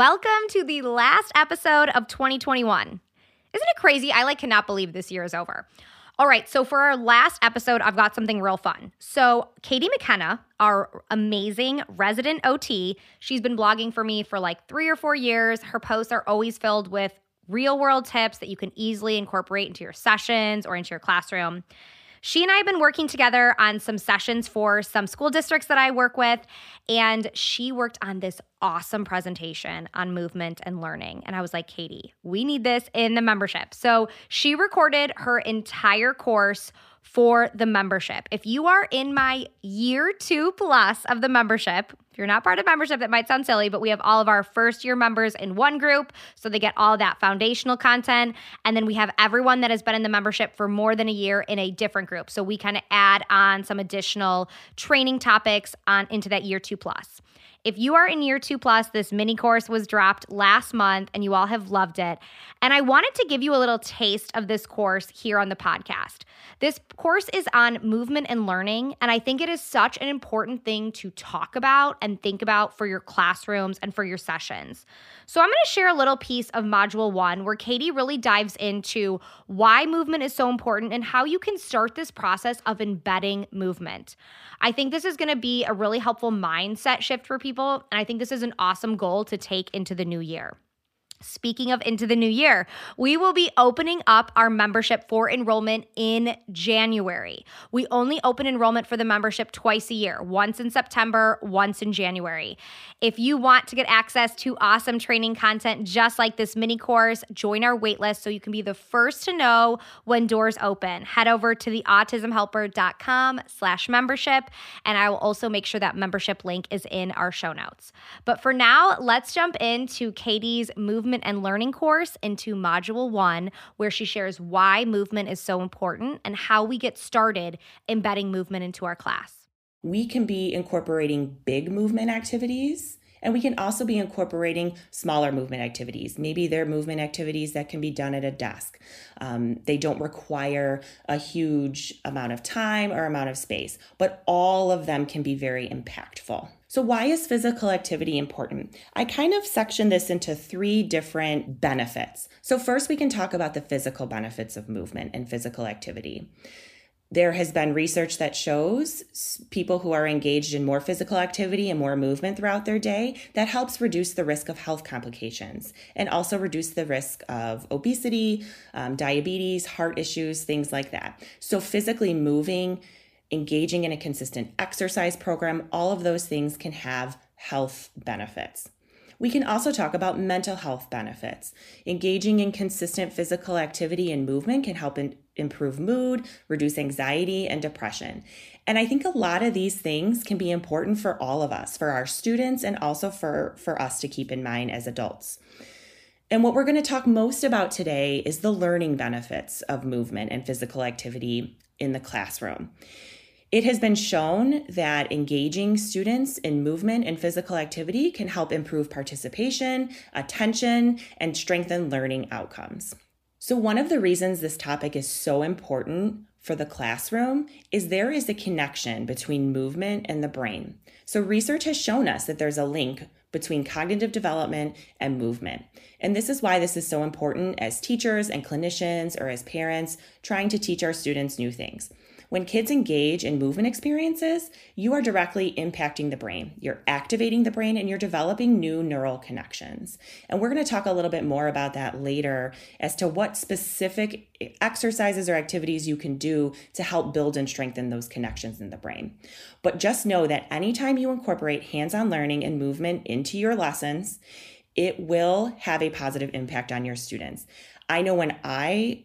Welcome to the last episode of 2021. Isn't it crazy? I like cannot believe this year is over. All right, so for our last episode, I've got something real fun. So, Katie McKenna, our amazing resident OT, she's been blogging for me for like three or four years. Her posts are always filled with real world tips that you can easily incorporate into your sessions or into your classroom. She and I have been working together on some sessions for some school districts that I work with, and she worked on this awesome presentation on movement and learning. And I was like, Katie, we need this in the membership. So she recorded her entire course for the membership. If you are in my year two plus of the membership, if you're not part of membership, that might sound silly, but we have all of our first year members in one group. So they get all that foundational content. And then we have everyone that has been in the membership for more than a year in a different group. So we kind of add on some additional training topics on into that year two plus. If you are in year two plus, this mini course was dropped last month and you all have loved it. And I wanted to give you a little taste of this course here on the podcast. This course is on movement and learning, and I think it is such an important thing to talk about and think about for your classrooms and for your sessions. So, I'm going to share a little piece of Module 1 where Katie really dives into why movement is so important and how you can start this process of embedding movement. I think this is going to be a really helpful mindset shift for people, and I think this is an awesome goal to take into the new year. Speaking of into the new year, we will be opening up our membership for enrollment in January. We only open enrollment for the membership twice a year, once in September, once in January. If you want to get access to awesome training content just like this mini course, join our waitlist so you can be the first to know when doors open. Head over to the autismhelper.com slash membership, and I will also make sure that membership link is in our show notes. But for now, let's jump into Katie's movement movement and learning course into Module 1, where she shares why movement is so important and how we get started embedding movement into our class. We can be incorporating big movement activities. And we can also be incorporating smaller movement activities. Maybe they're movement activities that can be done at a desk. Um, they don't require a huge amount of time or amount of space, but all of them can be very impactful. So, why is physical activity important? I kind of section this into three different benefits. So, first, we can talk about the physical benefits of movement and physical activity. There has been research that shows people who are engaged in more physical activity and more movement throughout their day that helps reduce the risk of health complications and also reduce the risk of obesity um, diabetes heart issues things like that so physically moving engaging in a consistent exercise program all of those things can have health benefits we can also talk about mental health benefits. Engaging in consistent physical activity and movement can help in, improve mood, reduce anxiety, and depression. And I think a lot of these things can be important for all of us, for our students, and also for, for us to keep in mind as adults. And what we're going to talk most about today is the learning benefits of movement and physical activity in the classroom. It has been shown that engaging students in movement and physical activity can help improve participation, attention, and strengthen learning outcomes. So, one of the reasons this topic is so important for the classroom is there is a connection between movement and the brain. So, research has shown us that there's a link between cognitive development and movement. And this is why this is so important as teachers and clinicians or as parents trying to teach our students new things. When kids engage in movement experiences, you are directly impacting the brain. You're activating the brain and you're developing new neural connections. And we're going to talk a little bit more about that later as to what specific exercises or activities you can do to help build and strengthen those connections in the brain. But just know that anytime you incorporate hands on learning and movement into your lessons, it will have a positive impact on your students. I know when I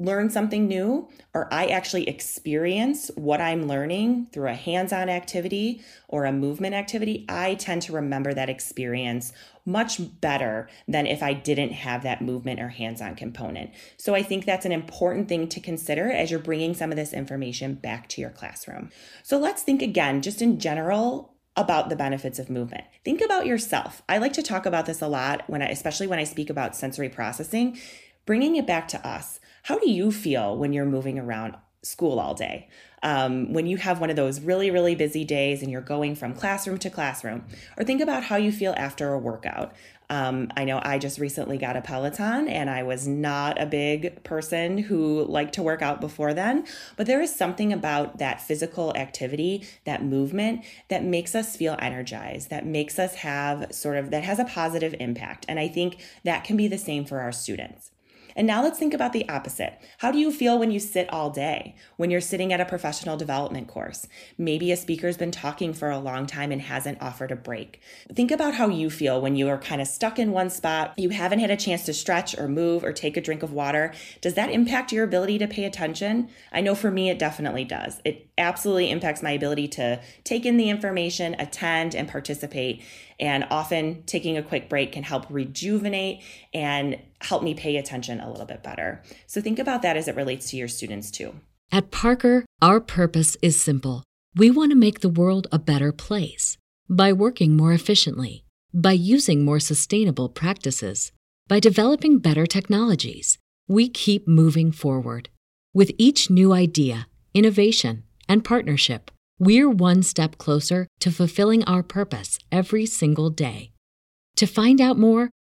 learn something new or I actually experience what I'm learning through a hands on activity or a movement activity, I tend to remember that experience much better than if I didn't have that movement or hands on component. So I think that's an important thing to consider as you're bringing some of this information back to your classroom. So let's think again, just in general, about the benefits of movement. Think about yourself. I like to talk about this a lot when I especially when I speak about sensory processing, bringing it back to us. How do you feel when you're moving around school all day? Um, when you have one of those really, really busy days and you're going from classroom to classroom, or think about how you feel after a workout. Um, I know I just recently got a Peloton and I was not a big person who liked to work out before then, but there is something about that physical activity, that movement that makes us feel energized, that makes us have sort of, that has a positive impact. And I think that can be the same for our students. And now let's think about the opposite. How do you feel when you sit all day, when you're sitting at a professional development course? Maybe a speaker's been talking for a long time and hasn't offered a break. Think about how you feel when you are kind of stuck in one spot, you haven't had a chance to stretch or move or take a drink of water. Does that impact your ability to pay attention? I know for me, it definitely does. It absolutely impacts my ability to take in the information, attend, and participate. And often taking a quick break can help rejuvenate and help me pay attention a little bit better. So think about that as it relates to your students too. At Parker, our purpose is simple. We want to make the world a better place by working more efficiently, by using more sustainable practices, by developing better technologies. We keep moving forward. With each new idea, innovation, and partnership, we're one step closer to fulfilling our purpose every single day. To find out more,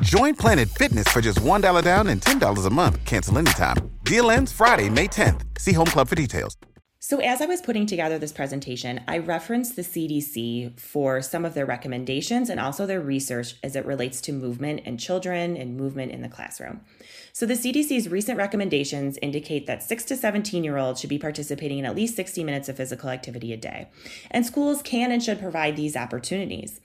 Join Planet Fitness for just $1 down and $10 a month. Cancel anytime. Deal ends Friday, May 10th. See Home Club for details. So, as I was putting together this presentation, I referenced the CDC for some of their recommendations and also their research as it relates to movement in children and movement in the classroom. So, the CDC's recent recommendations indicate that 6 to 17 year olds should be participating in at least 60 minutes of physical activity a day. And schools can and should provide these opportunities.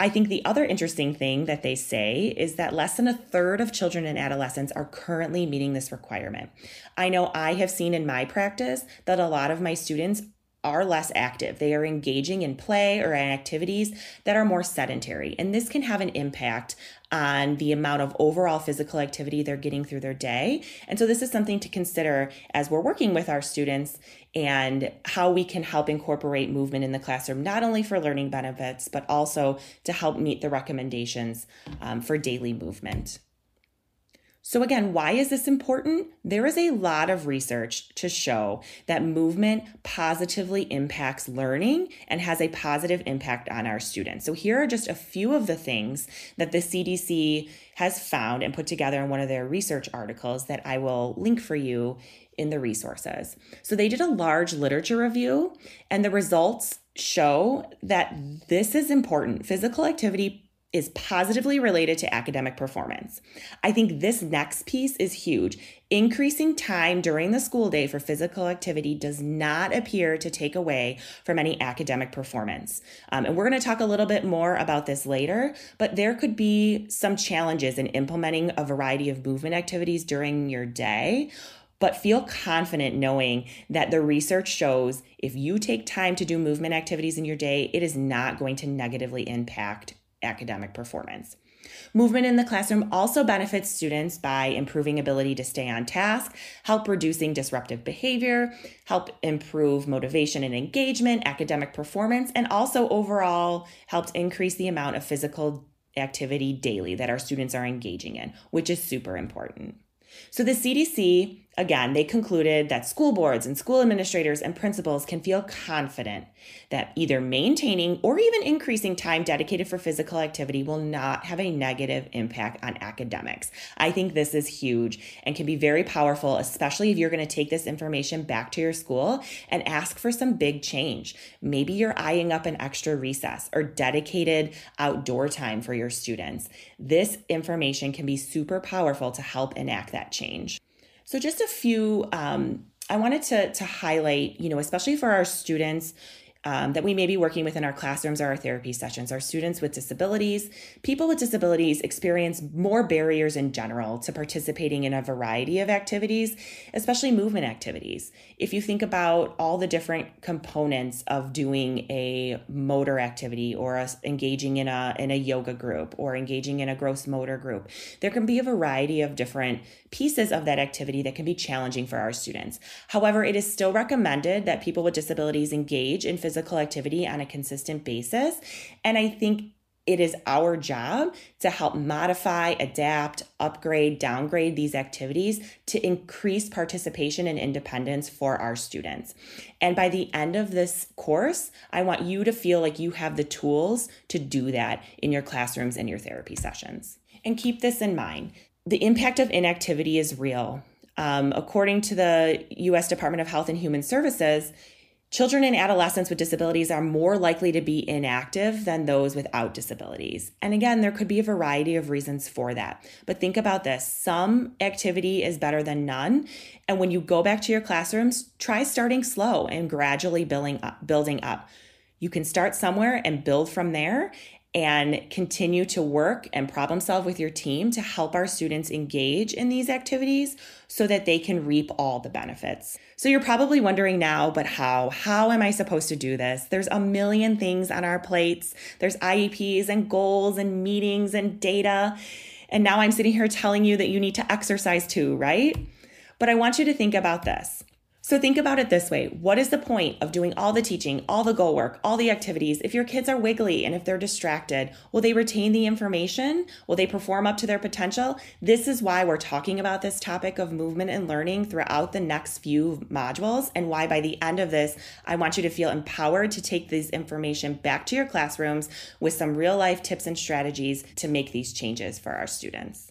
I think the other interesting thing that they say is that less than a third of children and adolescents are currently meeting this requirement. I know I have seen in my practice that a lot of my students are less active. They are engaging in play or in activities that are more sedentary. And this can have an impact on the amount of overall physical activity they're getting through their day. And so this is something to consider as we're working with our students and how we can help incorporate movement in the classroom, not only for learning benefits, but also to help meet the recommendations um, for daily movement. So, again, why is this important? There is a lot of research to show that movement positively impacts learning and has a positive impact on our students. So, here are just a few of the things that the CDC has found and put together in one of their research articles that I will link for you in the resources. So, they did a large literature review, and the results show that this is important. Physical activity is positively related to academic performance. I think this next piece is huge. Increasing time during the school day for physical activity does not appear to take away from any academic performance. Um, and we're going to talk a little bit more about this later, but there could be some challenges in implementing a variety of movement activities during your day but feel confident knowing that the research shows if you take time to do movement activities in your day, it is not going to negatively impact academic performance. Movement in the classroom also benefits students by improving ability to stay on task, help reducing disruptive behavior, help improve motivation and engagement, academic performance, and also overall helps increase the amount of physical activity daily that our students are engaging in, which is super important. So the CDC, again, they concluded that school boards and school administrators and principals can feel confident that either maintaining or even increasing time dedicated for physical activity will not have a negative impact on academics. I think this is huge and can be very powerful, especially if you're going to take this information back to your school and ask for some big change. Maybe you're eyeing up an extra recess or dedicated outdoor time for your students. This information can be super powerful to help enact that change. So, just a few, um, I wanted to, to highlight, you know, especially for our students um, that we may be working with in our classrooms or our therapy sessions. Our students with disabilities, people with disabilities experience more barriers in general to participating in a variety of activities, especially movement activities. If you think about all the different components of doing a motor activity or a, engaging in a in a yoga group or engaging in a gross motor group, there can be a variety of different pieces of that activity that can be challenging for our students. However, it is still recommended that people with disabilities engage in physical activity on a consistent basis. And I think it is our job to help modify, adapt, upgrade, downgrade these activities to increase participation and independence for our students. And by the end of this course, I want you to feel like you have the tools to do that in your classrooms and your therapy sessions. And keep this in mind the impact of inactivity is real. Um, according to the US Department of Health and Human Services, Children and adolescents with disabilities are more likely to be inactive than those without disabilities. And again, there could be a variety of reasons for that. But think about this some activity is better than none. And when you go back to your classrooms, try starting slow and gradually building up. Building up. You can start somewhere and build from there and continue to work and problem solve with your team to help our students engage in these activities so that they can reap all the benefits. So you're probably wondering now, but how? How am I supposed to do this? There's a million things on our plates. There's IEPs and goals and meetings and data. And now I'm sitting here telling you that you need to exercise too, right? But I want you to think about this. So think about it this way. What is the point of doing all the teaching, all the goal work, all the activities if your kids are wiggly and if they're distracted? Will they retain the information? Will they perform up to their potential? This is why we're talking about this topic of movement and learning throughout the next few modules and why by the end of this, I want you to feel empowered to take this information back to your classrooms with some real life tips and strategies to make these changes for our students.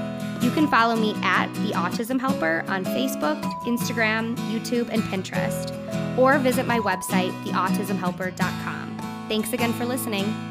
You can follow me at The Autism Helper on Facebook, Instagram, YouTube, and Pinterest. or visit my website, theautismhelper.com. Thanks again for listening.